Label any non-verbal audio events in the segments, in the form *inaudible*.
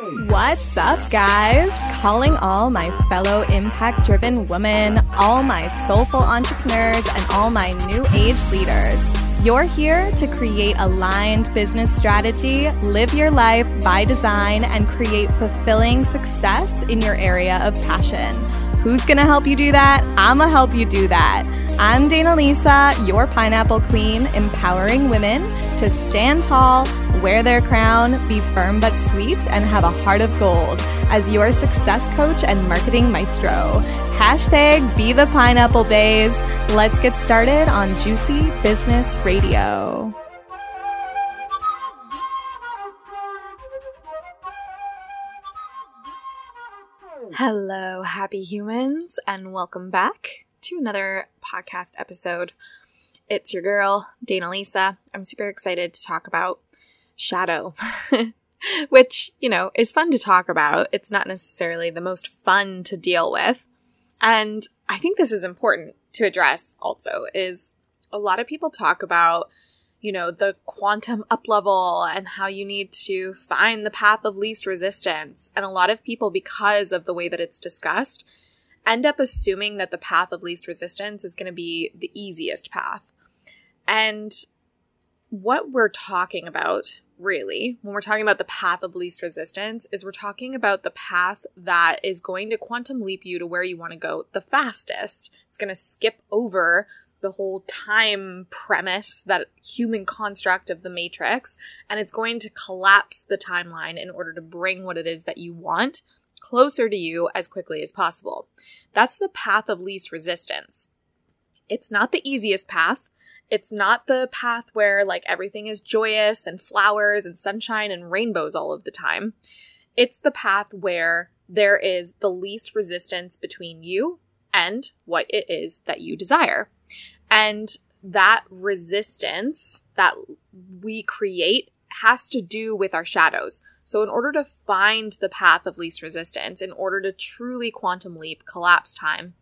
What's up, guys? Calling all my fellow impact driven women, all my soulful entrepreneurs, and all my new age leaders. You're here to create aligned business strategy, live your life by design, and create fulfilling success in your area of passion. Who's gonna help you do that? I'ma help you do that. I'm Dana Lisa, your pineapple queen, empowering women to stand tall, wear their crown, be firm but sweet, and have a heart of gold as your success coach and marketing maestro. Hashtag be the pineapple bays. Let's get started on Juicy Business Radio. Hello, happy humans, and welcome back to another podcast episode. It's your girl, Dana Lisa. I'm super excited to talk about shadow, *laughs* which, you know, is fun to talk about. It's not necessarily the most fun to deal with. And I think this is important to address also is a lot of people talk about you know, the quantum up level and how you need to find the path of least resistance. And a lot of people, because of the way that it's discussed, end up assuming that the path of least resistance is going to be the easiest path. And what we're talking about, really, when we're talking about the path of least resistance, is we're talking about the path that is going to quantum leap you to where you want to go the fastest. It's going to skip over the whole time premise, that human construct of the matrix, and it's going to collapse the timeline in order to bring what it is that you want closer to you as quickly as possible. That's the path of least resistance. It's not the easiest path. It's not the path where like everything is joyous and flowers and sunshine and rainbows all of the time. It's the path where there is the least resistance between you and what it is that you desire. And that resistance that we create has to do with our shadows. So, in order to find the path of least resistance, in order to truly quantum leap collapse time,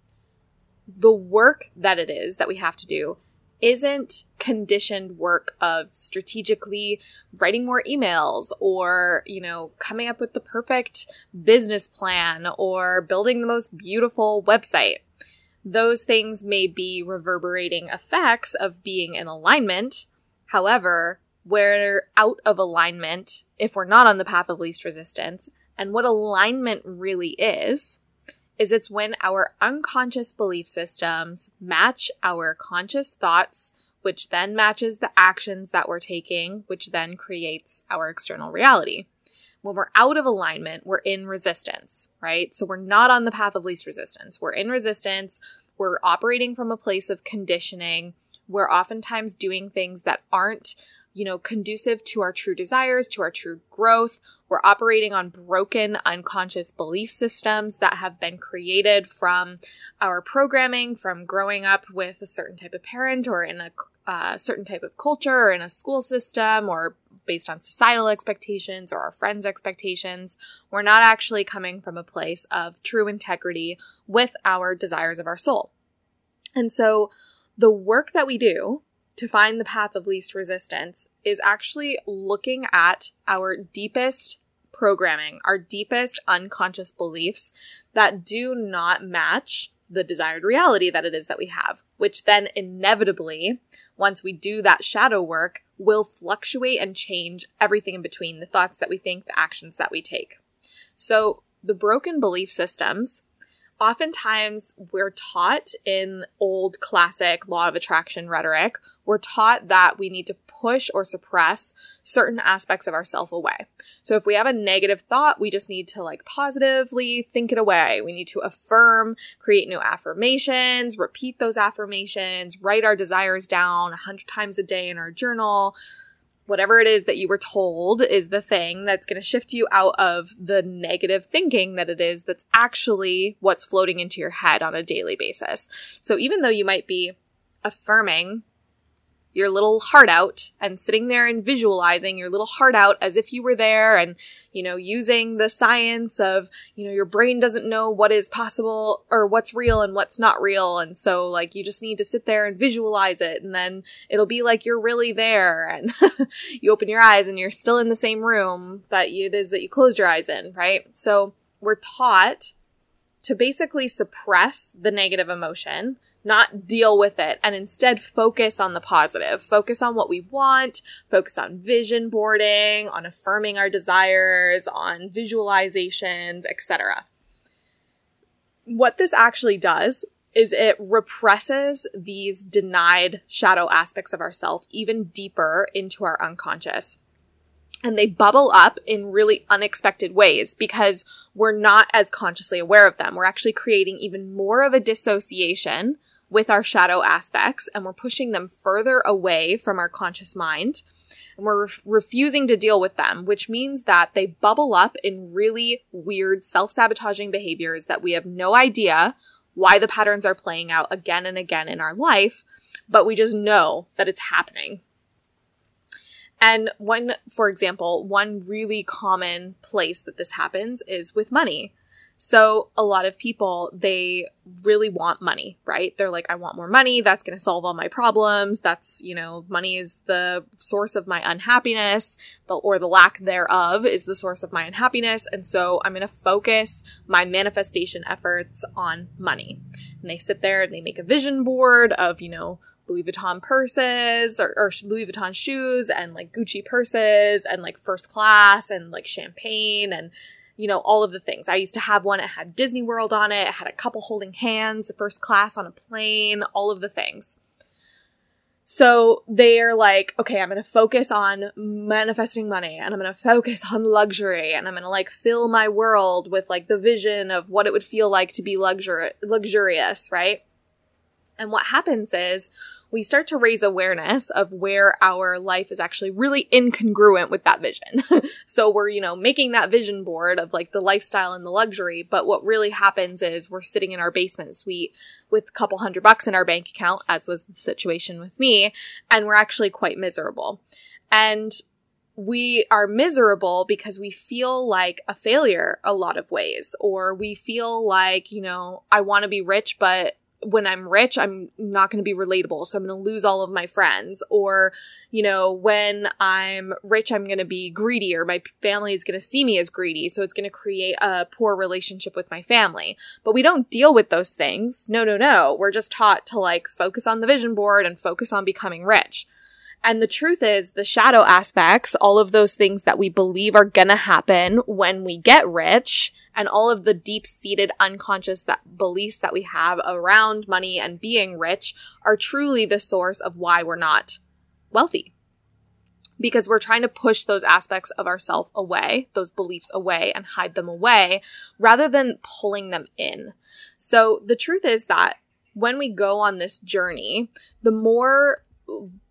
the work that it is that we have to do isn't conditioned work of strategically writing more emails or, you know, coming up with the perfect business plan or building the most beautiful website those things may be reverberating effects of being in alignment. However, we're out of alignment if we're not on the path of least resistance. And what alignment really is, is it's when our unconscious belief systems match our conscious thoughts, which then matches the actions that we're taking, which then creates our external reality. When we're out of alignment, we're in resistance, right? So we're not on the path of least resistance. We're in resistance. We're operating from a place of conditioning. We're oftentimes doing things that aren't, you know, conducive to our true desires, to our true growth. We're operating on broken unconscious belief systems that have been created from our programming, from growing up with a certain type of parent or in a uh, certain type of culture or in a school system or based on societal expectations or our friends' expectations. We're not actually coming from a place of true integrity with our desires of our soul. And so the work that we do to find the path of least resistance is actually looking at our deepest programming, our deepest unconscious beliefs that do not match the desired reality that it is that we have, which then inevitably, once we do that shadow work, will fluctuate and change everything in between the thoughts that we think, the actions that we take. So the broken belief systems, oftentimes we're taught in old classic law of attraction rhetoric, we're taught that we need to push or suppress certain aspects of ourself away. So if we have a negative thought, we just need to like positively think it away. We need to affirm, create new affirmations, repeat those affirmations, write our desires down a hundred times a day in our journal. Whatever it is that you were told is the thing that's going to shift you out of the negative thinking that it is that's actually what's floating into your head on a daily basis. So even though you might be affirming your little heart out and sitting there and visualizing your little heart out as if you were there and, you know, using the science of, you know, your brain doesn't know what is possible or what's real and what's not real. And so like you just need to sit there and visualize it and then it'll be like you're really there and *laughs* you open your eyes and you're still in the same room that it is that you closed your eyes in, right? So we're taught to basically suppress the negative emotion not deal with it and instead focus on the positive. Focus on what we want, focus on vision boarding, on affirming our desires, on visualizations, etc. What this actually does is it represses these denied shadow aspects of ourself even deeper into our unconscious and they bubble up in really unexpected ways because we're not as consciously aware of them. We're actually creating even more of a dissociation with our shadow aspects and we're pushing them further away from our conscious mind and we're re- refusing to deal with them, which means that they bubble up in really weird self sabotaging behaviors that we have no idea why the patterns are playing out again and again in our life, but we just know that it's happening. And one, for example, one really common place that this happens is with money. So a lot of people, they really want money, right? They're like, I want more money. That's going to solve all my problems. That's, you know, money is the source of my unhappiness, or the lack thereof is the source of my unhappiness. And so I'm going to focus my manifestation efforts on money. And they sit there and they make a vision board of, you know, Louis Vuitton purses or, or, Louis Vuitton shoes and like Gucci purses and like first class and like champagne and you know, all of the things. I used to have one. It had Disney World on it. It had a couple holding hands, first class on a plane, all of the things. So they're like, okay, I'm going to focus on manifesting money and I'm going to focus on luxury and I'm going to like fill my world with like the vision of what it would feel like to be luxuri- luxurious, right? And what happens is we start to raise awareness of where our life is actually really incongruent with that vision. *laughs* so we're, you know, making that vision board of like the lifestyle and the luxury, but what really happens is we're sitting in our basement suite with a couple hundred bucks in our bank account, as was the situation with me, and we're actually quite miserable. And we are miserable because we feel like a failure a lot of ways, or we feel like, you know, I want to be rich, but when I'm rich, I'm not going to be relatable. So I'm going to lose all of my friends. Or, you know, when I'm rich, I'm going to be greedy or my family is going to see me as greedy. So it's going to create a poor relationship with my family. But we don't deal with those things. No, no, no. We're just taught to like focus on the vision board and focus on becoming rich. And the truth is, the shadow aspects, all of those things that we believe are gonna happen when we get rich, and all of the deep seated unconscious that beliefs that we have around money and being rich are truly the source of why we're not wealthy. Because we're trying to push those aspects of ourself away, those beliefs away and hide them away rather than pulling them in. So the truth is that when we go on this journey, the more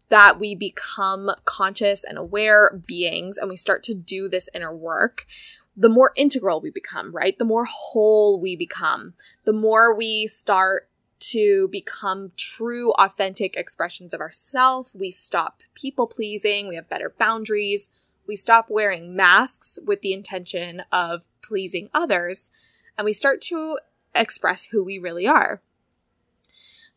that we become conscious and aware beings and we start to do this inner work, the more integral we become, right? The more whole we become, the more we start to become true, authentic expressions of ourself. We stop people pleasing. We have better boundaries. We stop wearing masks with the intention of pleasing others. And we start to express who we really are.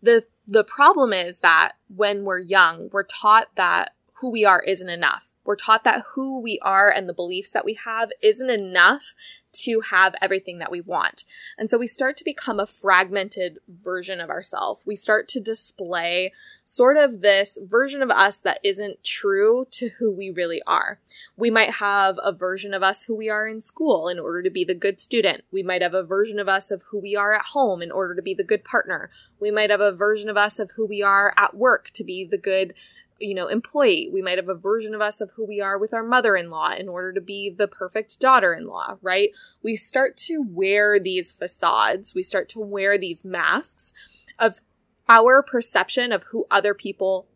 The, the problem is that when we're young, we're taught that who we are isn't enough we're taught that who we are and the beliefs that we have isn't enough to have everything that we want. And so we start to become a fragmented version of ourselves. We start to display sort of this version of us that isn't true to who we really are. We might have a version of us who we are in school in order to be the good student. We might have a version of us of who we are at home in order to be the good partner. We might have a version of us of who we are at work to be the good you know, employee. We might have a version of us of who we are with our mother in law in order to be the perfect daughter in law, right? We start to wear these facades, we start to wear these masks of our perception of who other people,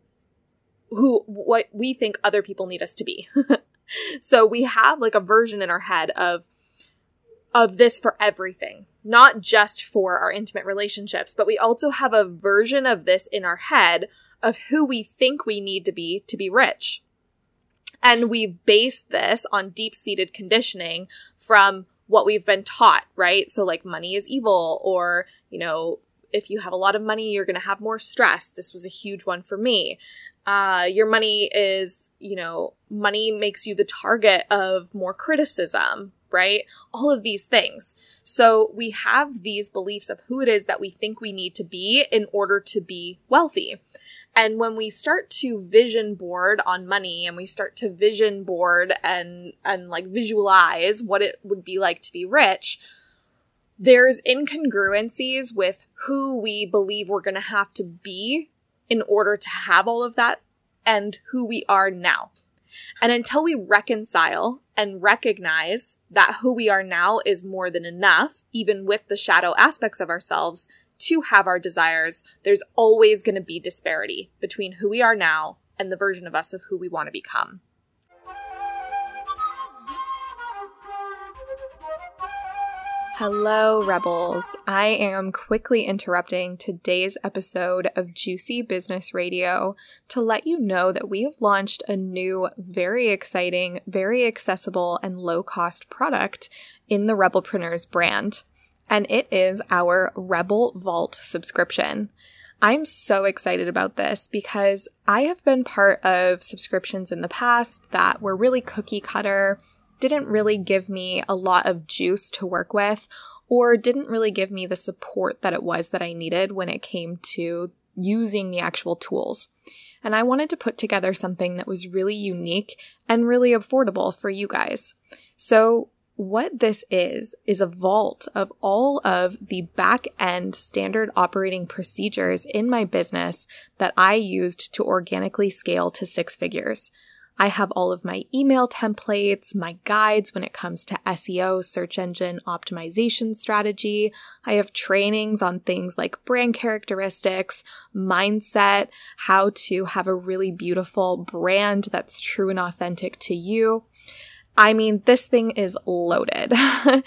who, what we think other people need us to be. *laughs* so we have like a version in our head of, of this for everything not just for our intimate relationships, but we also have a version of this in our head of who we think we need to be to be rich. And we base this on deep seated conditioning from what we've been taught, right? So like money is evil or, you know, if you have a lot of money, you're going to have more stress. This was a huge one for me. Uh, your money is, you know, money makes you the target of more criticism, right? All of these things. So we have these beliefs of who it is that we think we need to be in order to be wealthy. And when we start to vision board on money and we start to vision board and, and like visualize what it would be like to be rich, there's incongruencies with who we believe we're going to have to be in order to have all of that and who we are now. And until we reconcile and recognize that who we are now is more than enough, even with the shadow aspects of ourselves, to have our desires, there's always going to be disparity between who we are now and the version of us of who we want to become. Hello, Rebels. I am quickly interrupting today's episode of Juicy Business Radio to let you know that we have launched a new, very exciting, very accessible, and low cost product in the Rebelpreneurs brand. And it is our Rebel Vault subscription. I'm so excited about this because I have been part of subscriptions in the past that were really cookie cutter didn't really give me a lot of juice to work with or didn't really give me the support that it was that I needed when it came to using the actual tools. And I wanted to put together something that was really unique and really affordable for you guys. So what this is, is a vault of all of the back end standard operating procedures in my business that I used to organically scale to six figures. I have all of my email templates, my guides when it comes to SEO, search engine optimization strategy. I have trainings on things like brand characteristics, mindset, how to have a really beautiful brand that's true and authentic to you. I mean, this thing is loaded. *laughs*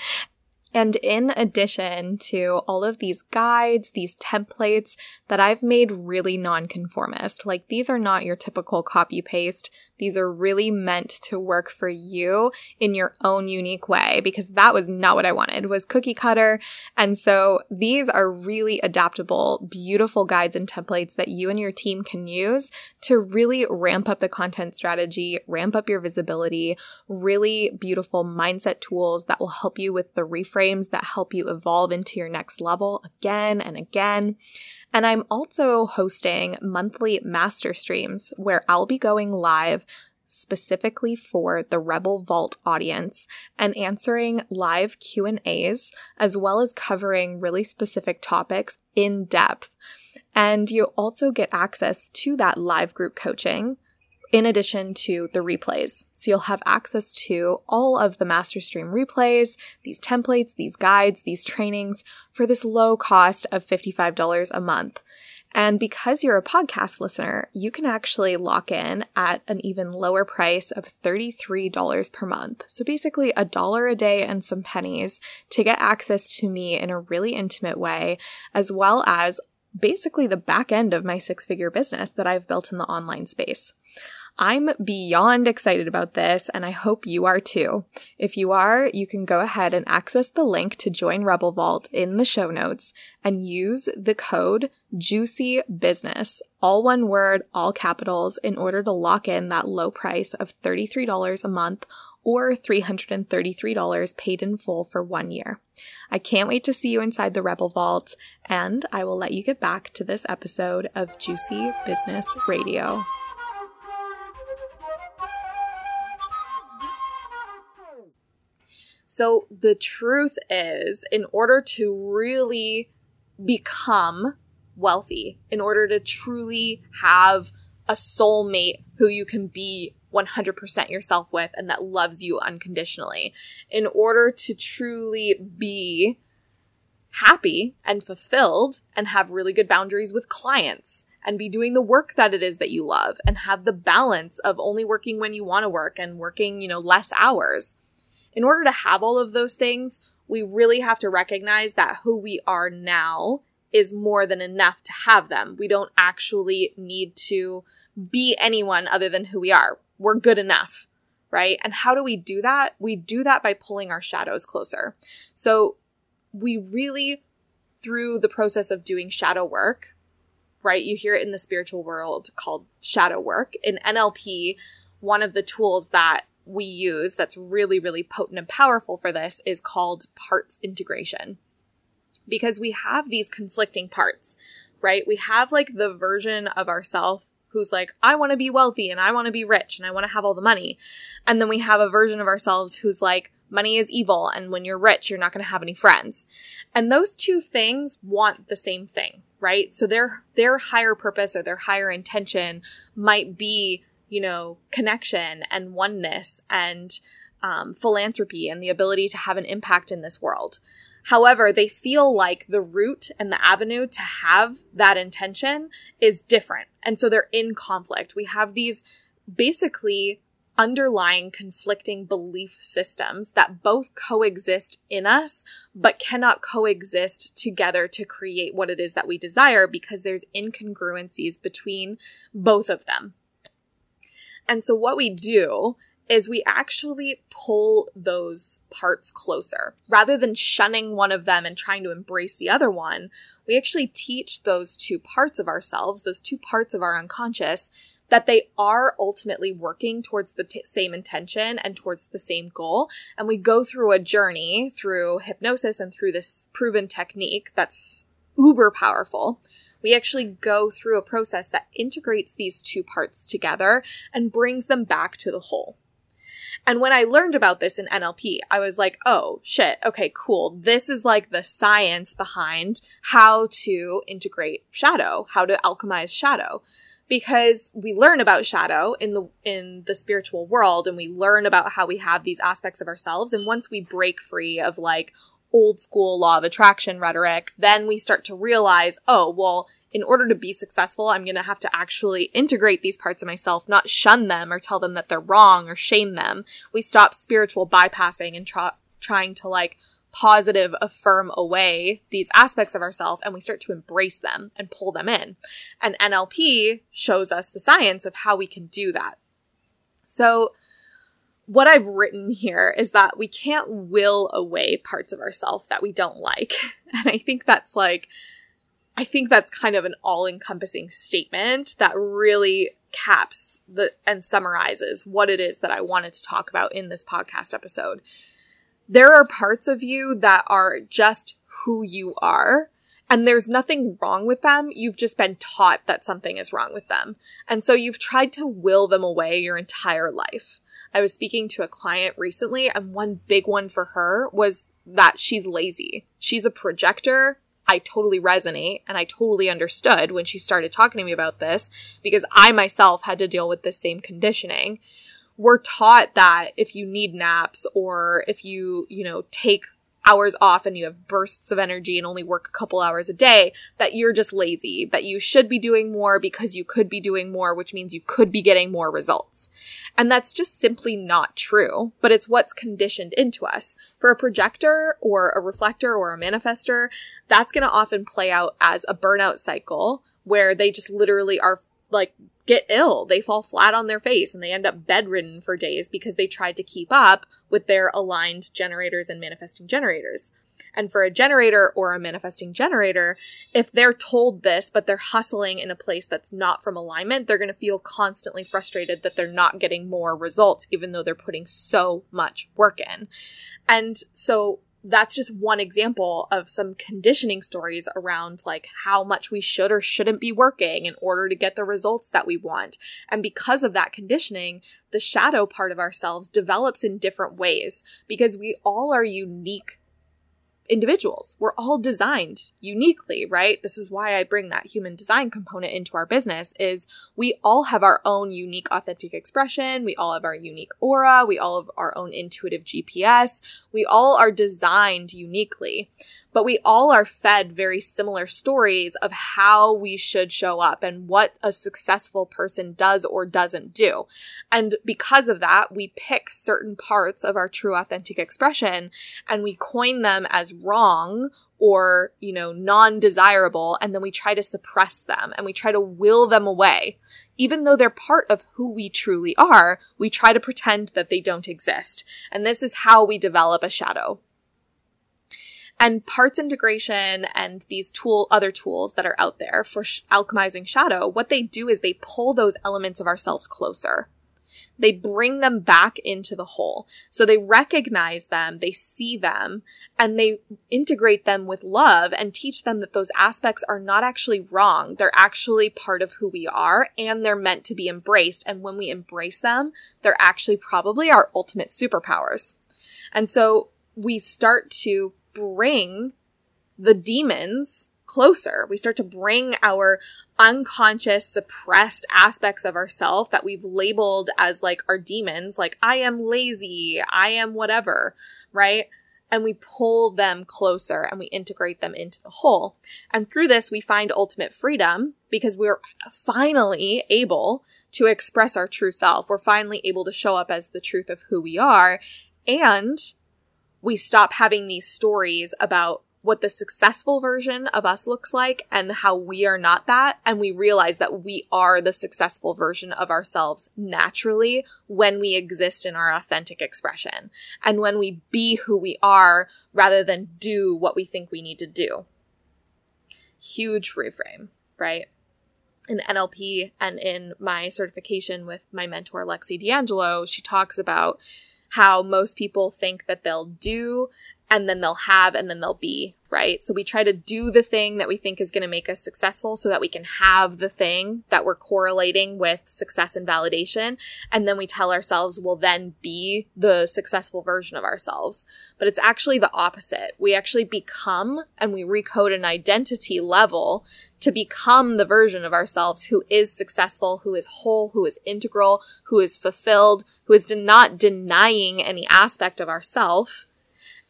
And in addition to all of these guides, these templates that I've made really nonconformist, like these are not your typical copy paste. These are really meant to work for you in your own unique way because that was not what I wanted was cookie cutter. And so these are really adaptable, beautiful guides and templates that you and your team can use to really ramp up the content strategy, ramp up your visibility, really beautiful mindset tools that will help you with the reframes that help you evolve into your next level again and again. And I'm also hosting monthly master streams where I'll be going live specifically for the Rebel Vault audience and answering live Q&As as well as covering really specific topics in depth. And you also get access to that live group coaching in addition to the replays. So you'll have access to all of the master stream replays, these templates, these guides, these trainings for this low cost of $55 a month. And because you're a podcast listener, you can actually lock in at an even lower price of $33 per month. So basically a dollar a day and some pennies to get access to me in a really intimate way, as well as basically the back end of my six figure business that I've built in the online space. I'm beyond excited about this, and I hope you are too. If you are, you can go ahead and access the link to join Rebel Vault in the show notes and use the code Juicy Business, all one word, all capitals, in order to lock in that low price of $33 a month or $333 paid in full for one year. I can't wait to see you inside the Rebel Vault, and I will let you get back to this episode of Juicy Business Radio. So the truth is, in order to really become wealthy, in order to truly have a soulmate who you can be 100% yourself with and that loves you unconditionally, in order to truly be happy and fulfilled and have really good boundaries with clients and be doing the work that it is that you love and have the balance of only working when you want to work and working, you know, less hours in order to have all of those things, we really have to recognize that who we are now is more than enough to have them. We don't actually need to be anyone other than who we are. We're good enough, right? And how do we do that? We do that by pulling our shadows closer. So we really, through the process of doing shadow work, right? You hear it in the spiritual world called shadow work. In NLP, one of the tools that we use that's really, really potent and powerful for this is called parts integration because we have these conflicting parts, right? We have like the version of ourself who's like, I want to be wealthy and I want to be rich and I want to have all the money. And then we have a version of ourselves who's like, money is evil and when you're rich, you're not going to have any friends. And those two things want the same thing, right? So their, their higher purpose or their higher intention might be, you know, connection and oneness and um, philanthropy and the ability to have an impact in this world. However, they feel like the route and the avenue to have that intention is different. And so they're in conflict. We have these basically underlying conflicting belief systems that both coexist in us, but cannot coexist together to create what it is that we desire because there's incongruencies between both of them. And so what we do is we actually pull those parts closer. Rather than shunning one of them and trying to embrace the other one, we actually teach those two parts of ourselves, those two parts of our unconscious, that they are ultimately working towards the t- same intention and towards the same goal. And we go through a journey through hypnosis and through this proven technique that's uber powerful we actually go through a process that integrates these two parts together and brings them back to the whole. And when I learned about this in NLP, I was like, oh shit, okay, cool. This is like the science behind how to integrate shadow, how to alchemize shadow. Because we learn about shadow in the in the spiritual world and we learn about how we have these aspects of ourselves and once we break free of like old school law of attraction rhetoric, then we start to realize, oh, well, in order to be successful, I'm going to have to actually integrate these parts of myself, not shun them or tell them that they're wrong or shame them. We stop spiritual bypassing and tra- trying to like positive affirm away these aspects of ourselves and we start to embrace them and pull them in. And NLP shows us the science of how we can do that. So, what I've written here is that we can't will away parts of ourselves that we don't like. *laughs* And I think that's like, I think that's kind of an all encompassing statement that really caps the and summarizes what it is that I wanted to talk about in this podcast episode. There are parts of you that are just who you are. And there's nothing wrong with them. You've just been taught that something is wrong with them. And so you've tried to will them away your entire life. I was speaking to a client recently, and one big one for her was that she's lazy. She's a projector. I totally resonate and I totally understood when she started talking to me about this because I myself had to deal with this same conditioning. We're taught that if you need naps or if you, you know, take hours off and you have bursts of energy and only work a couple hours a day, that you're just lazy, that you should be doing more because you could be doing more, which means you could be getting more results. And that's just simply not true, but it's what's conditioned into us. For a projector or a reflector or a manifester, that's going to often play out as a burnout cycle where they just literally are like get ill. They fall flat on their face and they end up bedridden for days because they tried to keep up with their aligned generators and manifesting generators. And for a generator or a manifesting generator, if they're told this, but they're hustling in a place that's not from alignment, they're going to feel constantly frustrated that they're not getting more results, even though they're putting so much work in. And so that's just one example of some conditioning stories around like how much we should or shouldn't be working in order to get the results that we want. And because of that conditioning, the shadow part of ourselves develops in different ways because we all are unique individuals. We're all designed uniquely, right? This is why I bring that human design component into our business is we all have our own unique authentic expression. We all have our unique aura. We all have our own intuitive GPS. We all are designed uniquely but we all are fed very similar stories of how we should show up and what a successful person does or doesn't do. And because of that, we pick certain parts of our true authentic expression and we coin them as wrong or, you know, non-desirable, and then we try to suppress them and we try to will them away. Even though they're part of who we truly are, we try to pretend that they don't exist. And this is how we develop a shadow. And parts integration and these tool, other tools that are out there for sh- alchemizing shadow, what they do is they pull those elements of ourselves closer. They bring them back into the whole. So they recognize them, they see them, and they integrate them with love and teach them that those aspects are not actually wrong. They're actually part of who we are and they're meant to be embraced. And when we embrace them, they're actually probably our ultimate superpowers. And so we start to bring the demons closer. We start to bring our unconscious, suppressed aspects of ourself that we've labeled as like our demons, like I am lazy, I am whatever, right? And we pull them closer and we integrate them into the whole. And through this, we find ultimate freedom because we're finally able to express our true self. We're finally able to show up as the truth of who we are. And we stop having these stories about what the successful version of us looks like and how we are not that. And we realize that we are the successful version of ourselves naturally when we exist in our authentic expression and when we be who we are rather than do what we think we need to do. Huge reframe, right? In NLP and in my certification with my mentor, Lexi D'Angelo, she talks about how most people think that they'll do and then they'll have and then they'll be, right? So we try to do the thing that we think is going to make us successful so that we can have the thing that we're correlating with success and validation. And then we tell ourselves we'll then be the successful version of ourselves. But it's actually the opposite. We actually become and we recode an identity level to become the version of ourselves who is successful, who is whole, who is integral, who is fulfilled, who is not denying any aspect of ourself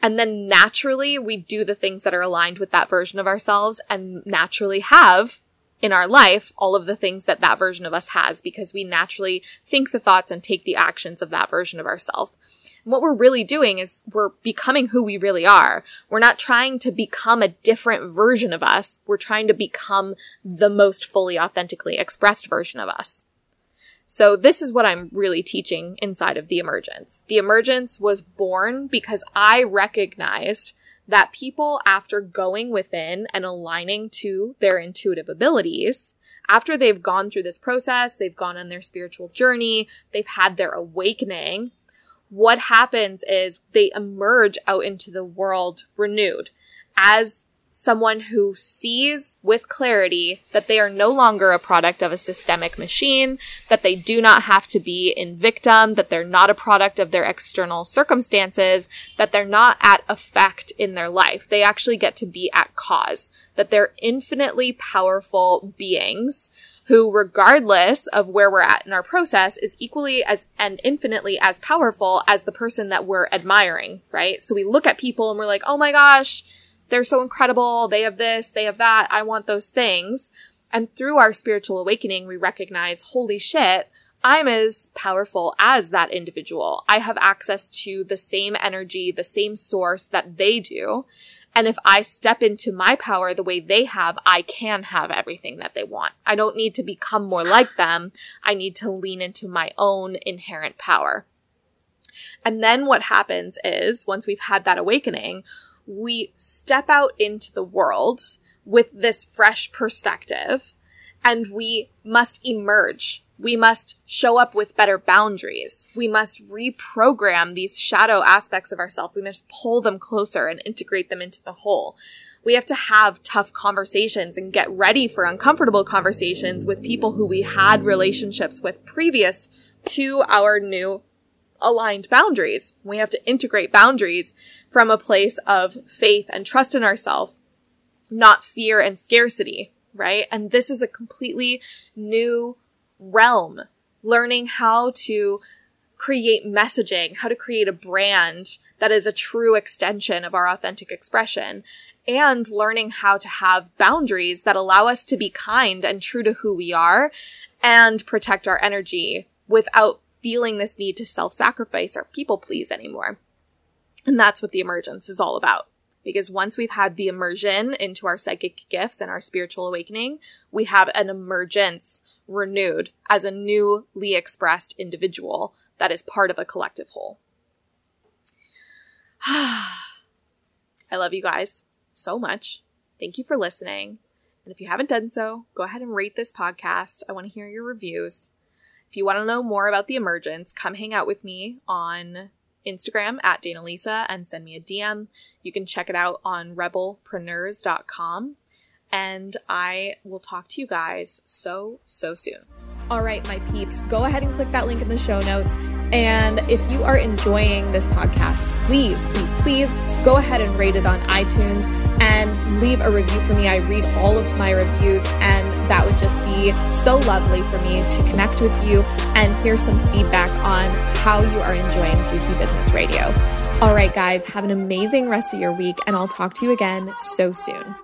and then naturally we do the things that are aligned with that version of ourselves and naturally have in our life all of the things that that version of us has because we naturally think the thoughts and take the actions of that version of ourselves. What we're really doing is we're becoming who we really are. We're not trying to become a different version of us. We're trying to become the most fully authentically expressed version of us. So this is what I'm really teaching inside of the emergence. The emergence was born because I recognized that people after going within and aligning to their intuitive abilities, after they've gone through this process, they've gone on their spiritual journey, they've had their awakening, what happens is they emerge out into the world renewed as someone who sees with clarity that they are no longer a product of a systemic machine, that they do not have to be in victim, that they're not a product of their external circumstances, that they're not at effect in their life. They actually get to be at cause, that they're infinitely powerful beings who, regardless of where we're at in our process, is equally as and infinitely as powerful as the person that we're admiring, right? So we look at people and we're like, oh my gosh, they're so incredible. They have this, they have that. I want those things. And through our spiritual awakening, we recognize, holy shit, I'm as powerful as that individual. I have access to the same energy, the same source that they do. And if I step into my power the way they have, I can have everything that they want. I don't need to become more like them. I need to lean into my own inherent power. And then what happens is once we've had that awakening, we step out into the world with this fresh perspective and we must emerge. We must show up with better boundaries. We must reprogram these shadow aspects of ourselves. We must pull them closer and integrate them into the whole. We have to have tough conversations and get ready for uncomfortable conversations with people who we had relationships with previous to our new aligned boundaries. We have to integrate boundaries from a place of faith and trust in ourselves, not fear and scarcity, right? And this is a completely new realm, learning how to create messaging, how to create a brand that is a true extension of our authentic expression and learning how to have boundaries that allow us to be kind and true to who we are and protect our energy without feeling this need to self sacrifice or people please anymore. And that's what the emergence is all about. Because once we've had the immersion into our psychic gifts and our spiritual awakening, we have an emergence renewed as a newly expressed individual that is part of a collective whole. *sighs* I love you guys so much. Thank you for listening. And if you haven't done so, go ahead and rate this podcast. I want to hear your reviews. If you want to know more about the emergence, come hang out with me on Instagram at Dana Lisa and send me a DM. You can check it out on rebelpreneurs.com. And I will talk to you guys so, so soon. All right, my peeps, go ahead and click that link in the show notes. And if you are enjoying this podcast, please, please, please go ahead and rate it on iTunes and leave a review for me. I read all of my reviews, and that would just be so lovely for me to connect with you and hear some feedback on how you are enjoying Juicy Business Radio. All right, guys, have an amazing rest of your week, and I'll talk to you again so soon.